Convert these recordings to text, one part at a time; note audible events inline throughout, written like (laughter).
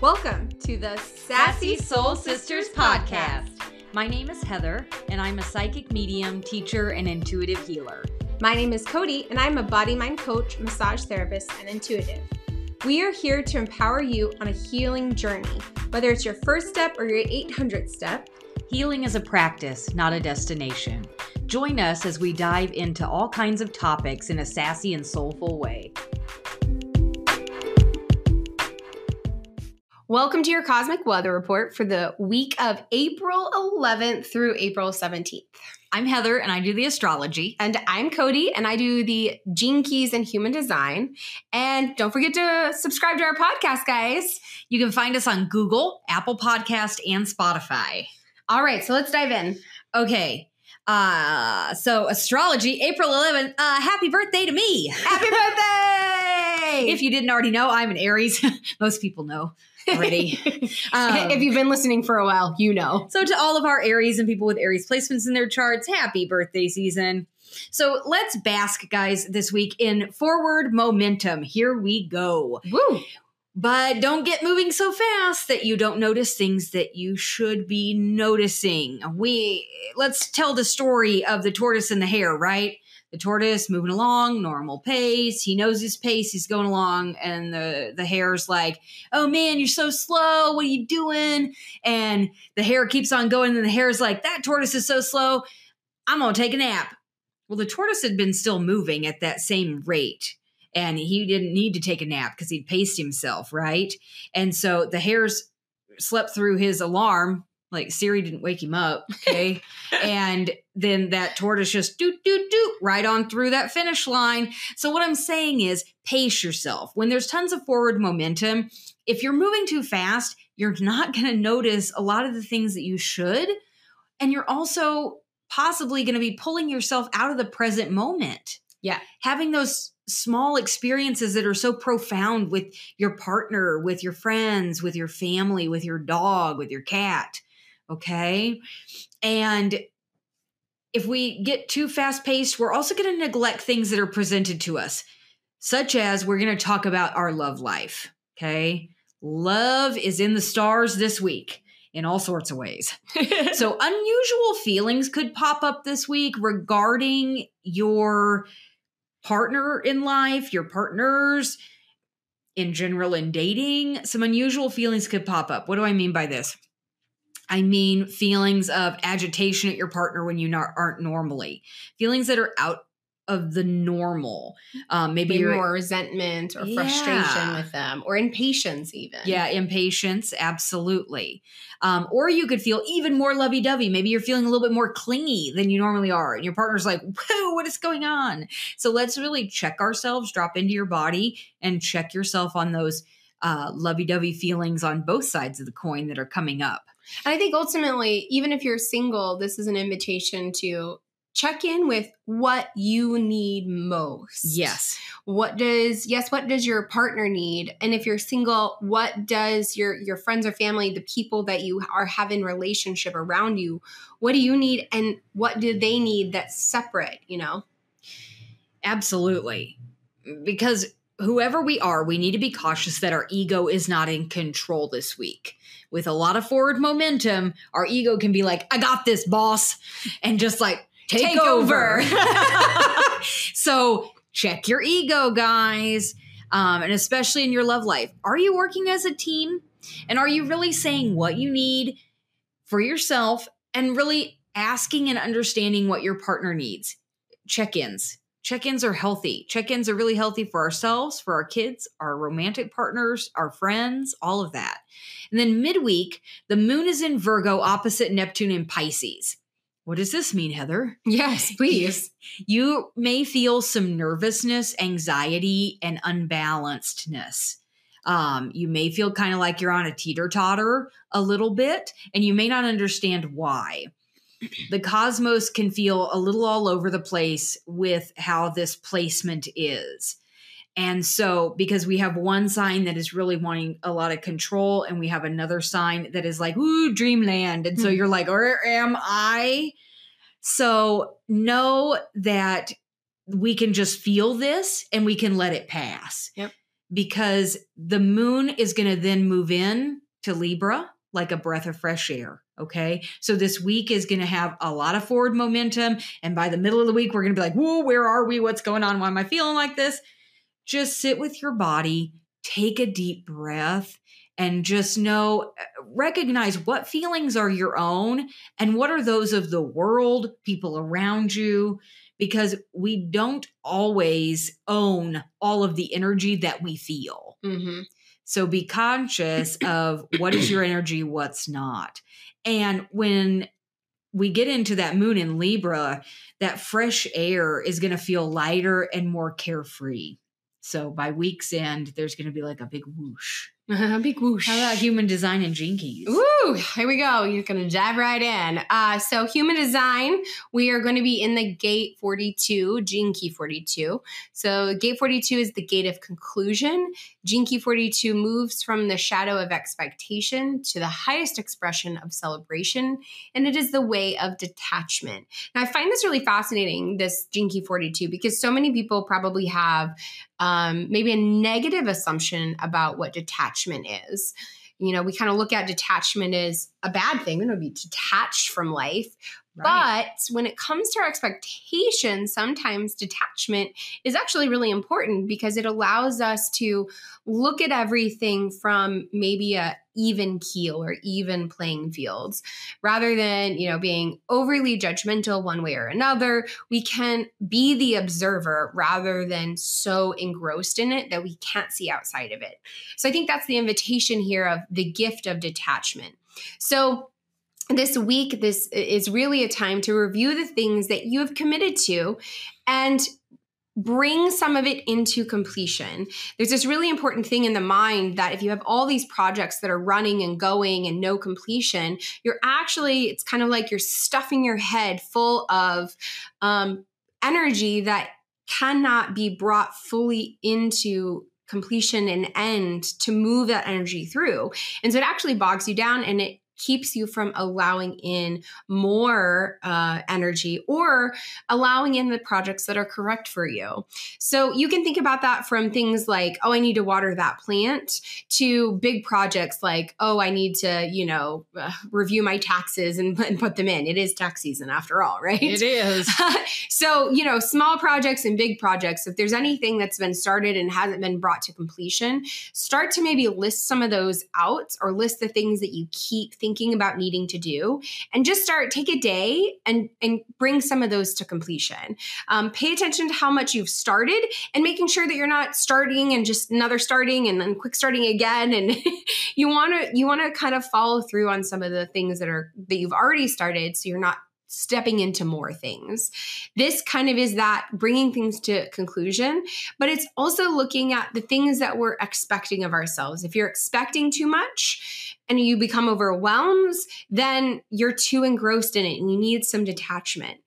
Welcome to the Sassy Soul Sisters podcast. My name is Heather, and I'm a psychic medium, teacher, and intuitive healer. My name is Cody, and I'm a body mind coach, massage therapist, and intuitive. We are here to empower you on a healing journey, whether it's your first step or your 800th step. Healing is a practice, not a destination. Join us as we dive into all kinds of topics in a sassy and soulful way. Welcome to your Cosmic Weather Report for the week of April 11th through April 17th. I'm Heather and I do the astrology. And I'm Cody and I do the Gene Keys and Human Design. And don't forget to subscribe to our podcast, guys. You can find us on Google, Apple Podcast, and Spotify. All right, so let's dive in. Okay. Uh, so astrology, April 11th. Uh, happy birthday to me. Happy (laughs) birthday! if you didn't already know, I'm an Aries. (laughs) Most people know already. (laughs) um, if you've been listening for a while, you know. So, to all of our Aries and people with Aries placements in their charts, happy birthday season. So, let's bask, guys, this week in forward momentum. Here we go. Woo! But don't get moving so fast that you don't notice things that you should be noticing. We let's tell the story of the tortoise and the hare, right? The tortoise moving along normal pace. He knows his pace. He's going along and the the hare's like oh man you're so slow. What are you doing? And the hare keeps on going and the hare's like that tortoise is so slow. I'm gonna take a nap. Well the tortoise had been still moving at that same rate and he didn't need to take a nap because he'd paced himself right? And so the hare's slept through his alarm like Siri didn't wake him up. (laughs) Okay. and then that tortoise just doot, doot, doot right on through that finish line. So, what I'm saying is pace yourself. When there's tons of forward momentum, if you're moving too fast, you're not (laughs) going to notice a lot of the things that you should. And you're also possibly going to be pulling yourself out of the present moment. Yeah. Having those small experiences that are so profound with your partner, with your friends, with your family, with your dog, with your cat Okay. And if we get too fast paced, we're also going to neglect things that are presented to us, such as we're going to talk about our love life. Okay. Love is in the stars this week in all sorts of ways. (laughs) so, unusual feelings could pop up this week regarding your partner in life, your partners in general in dating. Some unusual feelings could pop up. What do I mean by this? I mean feelings of agitation at your partner when you not, aren't normally, feelings that are out of the normal. Um, maybe, maybe more resentment or frustration with them, or impatience, even. Yeah, impatience, absolutely. Um, or you could feel even more lovey dovey. Maybe you're feeling a little bit more clingy than you normally are, and your partner's like, "Whoa, what is going on?" So let's really check ourselves, drop into your body, and check yourself on those uh, lovey dovey feelings on both sides of the coin that are coming up. And I think ultimately, even if you're single, this is an invitation to check in with what you need most. Yes. What does yes, what does your partner need? And if you're single, what does your your friends or family, the people that you are having relationship around you, what do you need and what do they need that's separate, you know? Absolutely. Because whoever we are, we need to be cautious that our ego is not in control this week. With a lot of forward momentum, our ego can be like, I got this, boss, and just like take, take over. over. (laughs) (laughs) so check your ego, guys. Um, and especially in your love life. Are you working as a team? And are you really saying what you need for yourself and really asking and understanding what your partner needs? Check ins check ins are healthy. Check ins are really healthy for ourselves, for our kids, our romantic partners, our friends, all of that. And then midweek, the moon is in Virgo opposite Neptune in Pisces. What does this mean, Heather? Yes, (laughs) please. you may feel some nervousness, anxiety, and unbalancedness. Um, you may feel kind of like you're on a teeter totter a little bit, and you may not understand why the cosmos can feel a little all over the place with how this placement is. And so, because we have one sign that is really wanting a lot of control, and we have another sign that is like, ooh, dreamland. And so mm-hmm. you're like, where am I? So, know that we can just feel this and we can let it pass. Yep. because the moon is going to then move in to Libra like a breath of fresh air. Okay. So this week is going to have a lot of forward momentum. And by the middle of the week, we're going to be like, whoa, where are we? What's going on? Why am I feeling like this? Just sit with your body, take a deep breath, and just know, uh, recognize what feelings are your own and what are those of the world, people around you, because we don't always own all of the energy that we feel. Mm-hmm. So be conscious (clears throat) of what is your energy, what's not. And when we get into that moon in Libra, that fresh air is going to feel lighter and more carefree. So by week's end, there's going to be like a big whoosh. (laughs) Big whoosh. How about human design and keys? Ooh, here we go. You're going to dive right in. Uh, so, human design, we are going to be in the gate 42, gene key 42. So, gate 42 is the gate of conclusion. Key 42 moves from the shadow of expectation to the highest expression of celebration, and it is the way of detachment. Now, I find this really fascinating, this key 42, because so many people probably have um, maybe a negative assumption about what detachment is. You know, we kind of look at detachment as a bad thing. We don't be detached from life. But when it comes to our expectations, sometimes detachment is actually really important because it allows us to look at everything from maybe a even keel or even playing fields. Rather than you know being overly judgmental one way or another we can be the observer rather than so engrossed in it that we can't see outside of it. So i think that's the invitation here of the gift of detachment. So this week this is really a time to review the things that you have committed to and bring some of it into completion. There's this really important thing in the mind that if you have all these projects that are running and going and no completion, you're actually, it's kind of like you're stuffing your head full of um, energy that cannot be brought fully into completion and end to move that energy through. And so it actually bogs you down and it keeps you from allowing in more uh, energy or allowing in the projects that are correct for you. So you can think about that from things like, oh, I need to water that plant to big projects like, oh, I need to, you know, uh, review my taxes and, and, put them in. It is tax season after all, right? It is. (laughs) so, you know, small projects and big projects, if there's anything that's been started and hasn't been brought to completion, start to maybe list some of those out or list the things that you keep thinking thinking about needing to do and just start take a day and and bring some of those to completion um, pay attention to how much you've started and making sure that you're not starting and just another starting and then quick starting again and (laughs) you want to you want to kind of follow through on some of the things that are that you've already started so you're not stepping into more things. This kind of is that bringing things to conclusion, but it's also looking at the things that we're expecting of ourselves. If you're expecting too much and you become overwhelmed, then you're too engrossed in it and you need some detachment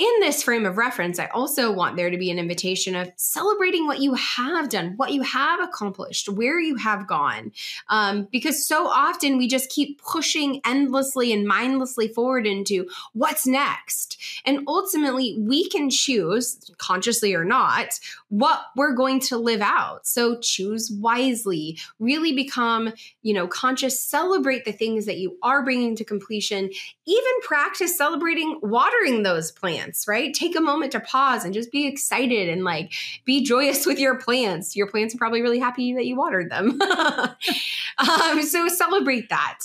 in this frame of reference, I also want there to be an invitation of celebrating what you have done, what you have accomplished, where you have gone. Um, because so often we just keep pushing endlessly and mindlessly forward into what's next. And ultimately, we can choose, consciously or not, what we're going to live out. So choose wisely, really become, you know, conscious, celebrate the things that you are bringing to completion, even practice celebrating watering those plants plants, right? Take a moment to pause and just be excited and like be joyous with your plants. Your plants are probably really happy that you watered them. (laughs) um, so celebrate that.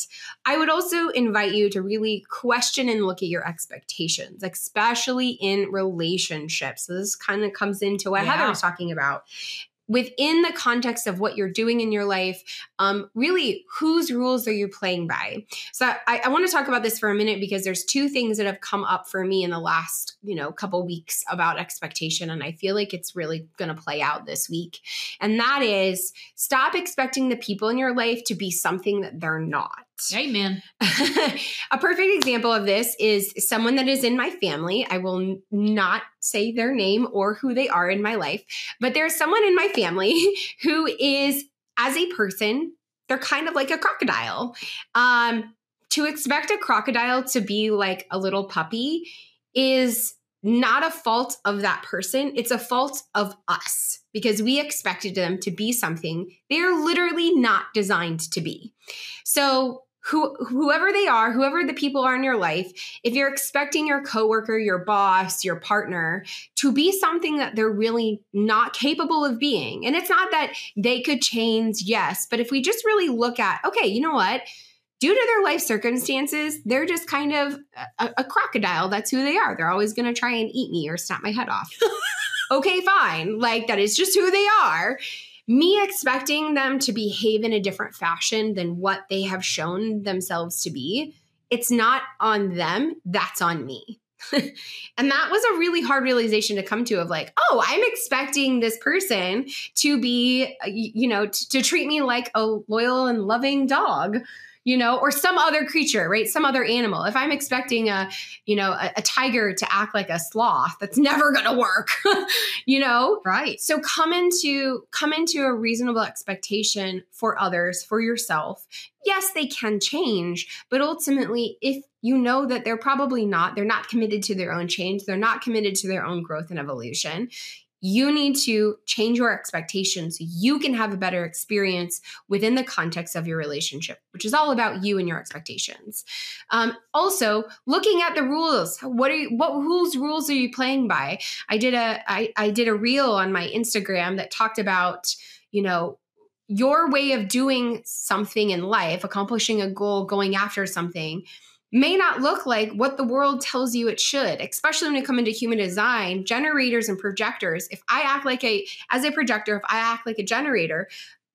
I would also invite you to really question and look at your expectations, especially in relationships. So this kind of comes into what yeah. Heather was talking about within the context of what you're doing in your life, um, really, whose rules are you playing by? So I, I want to talk about this for a minute because there's two things that have come up for me in the last, you know, couple weeks about expectation, and I feel like it's really going to play out this week. And that is stop expecting the people in your life to be something that they're not. (laughs) Amen. a perfect example of this is someone that is in my family. I will not say their name or who they are in my life, but there's someone in my family (laughs) who is, as a person, they're kind of like a crocodile. Um, to expect a crocodile to be like a little puppy is not a fault of that person, it's a fault of us because we expected them to be something they're literally not designed to be. So, who, whoever they are, whoever the people are in your life, if you're expecting your coworker, your boss, your partner to be something that they're really not capable of being, and it's not that they could change, yes, but if we just really look at, okay, you know what? due to their life circumstances, they're just kind of a, a crocodile. That's who they are. They're always going to try and eat me or snap my head off. (laughs) okay, fine. Like that is just who they are. Me expecting them to behave in a different fashion than what they have shown themselves to be, it's not on them, that's on me. (laughs) and that was a really hard realization to come to of like oh i'm expecting this person to be uh, you know t- to treat me like a loyal and loving dog you know, or some other creature, right? Some other animal. If I'm expecting a, you know, a, a tiger to act like a sloth, that's never going to work, (laughs) you know? Right. So come into come into a reasonable expectation for others, for yourself. Yes, they can change, but ultimately if you know that they're probably not, they're not committed to their own change, they're not committed to their own growth and evolution you need to change your expectations you can have a better experience within the context of your relationship which is all about you and your expectations. Um, also looking at the rules. What are you what whose rules are you playing by? I did a I, I did a reel on my instagram that talked about you know your way of doing something in life accomplishing a goal going after something may not look like what the world tells you it should, especially when you come into human design, generators and projectors. If I act like a, as a projector, if I act like a generator,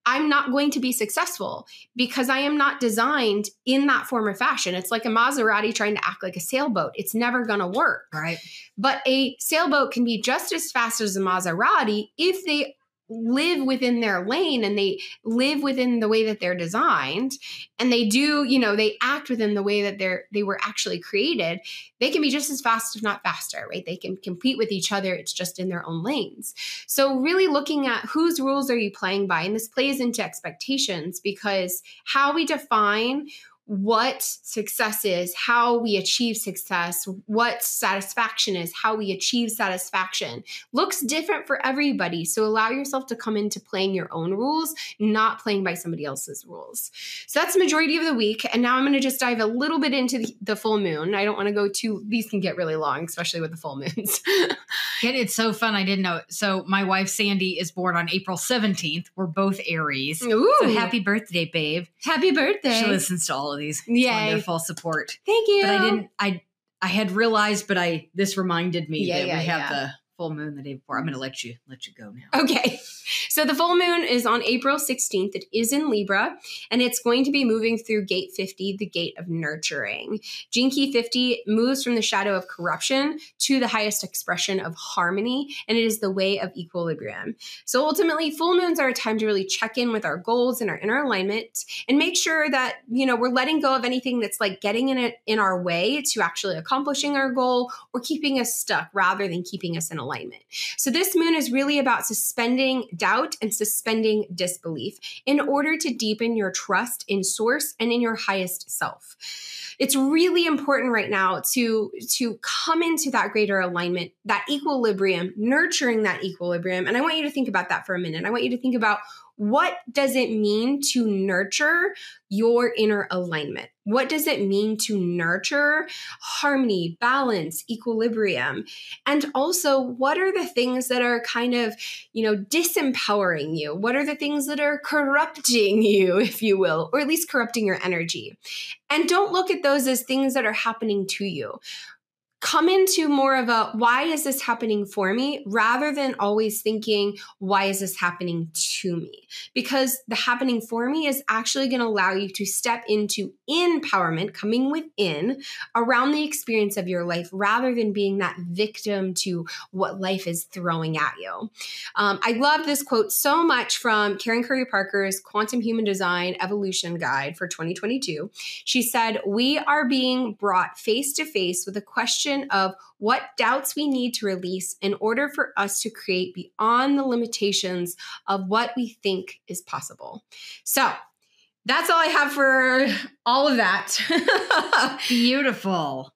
I'm not going to be successful because I am not designed in that form or fashion. It's like a Maserati trying to act like a sailboat. It's never going to work. Right. But a sailboat can be just as fast as a Maserati if they live within their lane and they live within the way that they're designed and they do you know they act within the way that they're they were actually created they can be just as fast if not faster right? They can compete with each other it's just in their own lanes. So really looking at whose rules are you playing by and this plays into expectations because how we define what success is, how we achieve success, what satisfaction is, how we achieve satisfaction looks different for everybody. So allow yourself to come into playing your own rules, not playing by somebody else's rules. So that's the majority of the week. And now I'm going to just dive a little bit into the, the full moon. I don't want to go too, these can get really long, especially with the full moons. (laughs) it's so fun. I didn't know. So my wife Sandy is born on April 17th. We're both Aries. Ooh. So happy birthday, babe. Happy birthday. She listens to all of these. Yeah. Wonderful support. Thank you. But I didn't I I had realized, but I this reminded me Yeah, that yeah, we have yeah. the full moon the day before. I'm gonna let you let you go now. Okay. (laughs) So the full moon is on April 16th. It is in Libra, and it's going to be moving through gate 50, the gate of nurturing. Key 50 moves from the shadow of corruption to the highest expression of harmony, and it is the way of equilibrium. So ultimately, full moons are a time to really check in with our goals and our inner alignment and make sure that, you know, we're letting go of anything that's like getting in it in our way to actually accomplishing our goal or keeping us stuck rather than keeping us in alignment. So this moon is really about suspending doubt and suspending disbelief in order to deepen your trust in source and in your highest self. It's really important right now to to come into that greater alignment, that equilibrium, nurturing that equilibrium. And I want you to think about that for a minute. I want you to think about what does it mean to nurture your inner alignment? What does it mean to nurture harmony, balance, equilibrium? And also, what are the things that are kind of, you know, disempowering you? What are the things that are corrupting (laughs) you, if you will, or at least corrupting your energy? And don't look at those as things that are happening to you come into more of a why is this happening for me? rather than always thinking why is this happening to me? Because the happening for me is actually going to allow you to step into empowerment coming within around the experience of your life rather than being that victim to what life is throwing at you. Um, i love this quote so much from karen curry parker's quantum human design evolution guide for 2022 she said we are being brought face to face with a question of what doubts we need to release in order for us to create beyond the limitations of what we think is possible. So, that's all I have for all of that. (laughs) Beautiful.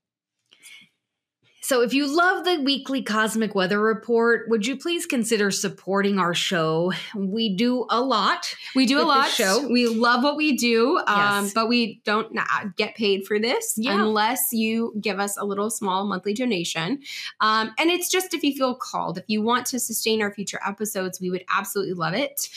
So, if you love the weekly cosmic weather report, would you please consider supporting our show? We do a lot. We do a lot. show. We love what we do, um, Yes. but we don't not get paid for this Yeah. unless you give us a little small monthly donation. Um, and it's just if you feel called. If you want to sustain our future episodes, we would absolutely love it.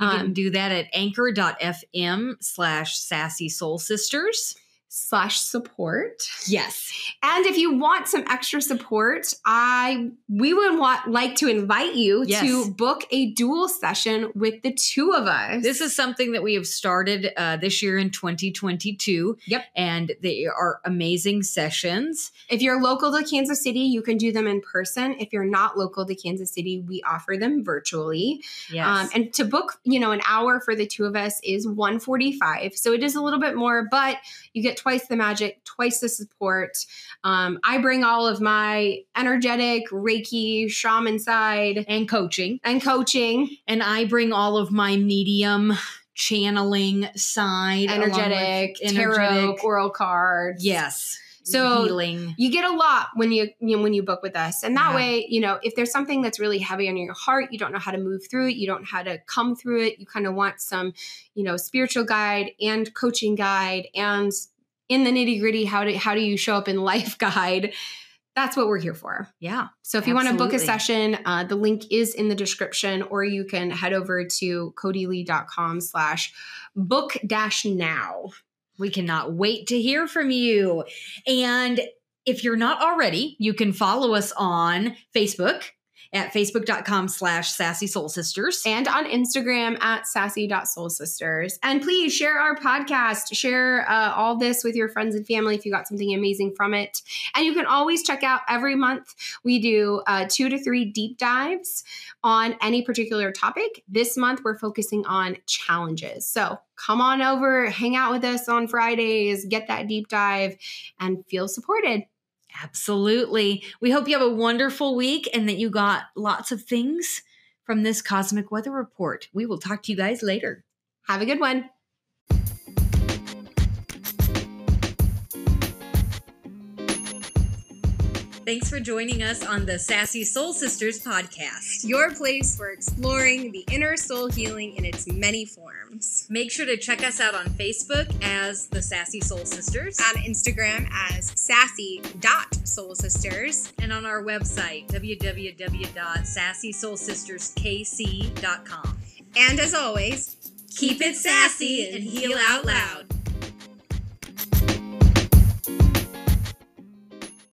You can Um, do that at anchor.fm slash sassy soul sisters. Slash support. Yes. And if you want some extra support, I we would want like to invite you Yes. to book a dual session with the two of us. This is something that we have started uh, this year in 2022. Yep. And they are amazing sessions. if you're local to Kansas City, you can do them in person. If you're not local to Kansas City, we offer them virtually. Yes. Um, and to book, you know, an hour for the two of us is 145. So it is a little bit more, but you get twice the magic, twice the support. Um, I bring all of my energetic Reiki, shaman side, and coaching. and coaching, And I bring all of my medium channeling side. with energetic, tarot, energetic- oral cards. Yes. So healing. you get a lot when you, you know, when you book with us and that Yeah. way you know if there's something that's really heavy on your heart you don't know how to move through it you don't know how to come through it you kind of want some you know spiritual guide and coaching guide and in the nitty gritty how do how do you show up in life (laughs) guide that's what we're here for Yeah. so if you want to book a session uh, the link is in the description or you can head over to codylee.com slash book dash now We cannot wait to hear from you. And if you're not already, you can follow us on Facebook at facebook.com slash sassy soul sisters. and on Instagram at sassy.soulsisters. And please share our podcast, share uh, all this with your friends and family if you got something amazing from it. And you can always check out every month, we do uh, two to three deep dives on any particular topic. This month, we're focusing on challenges. So come on over, hang out with us on Fridays, get that deep dive, and feel supported. Absolutely. We hope you have a wonderful week and that you got lots of things from this cosmic weather report. We will talk to you guys later. Have a good one. Thanks for joining us on the Sassy Soul Sisters podcast. Your place for exploring the inner soul healing in its many forms. Make sure to check us out on Facebook as the Sassy Soul Sisters on Instagram as sassy.soulsisters. and on our website, www.sassysoulsisterskc.com. And as always, Keep it sassy and heal out loud.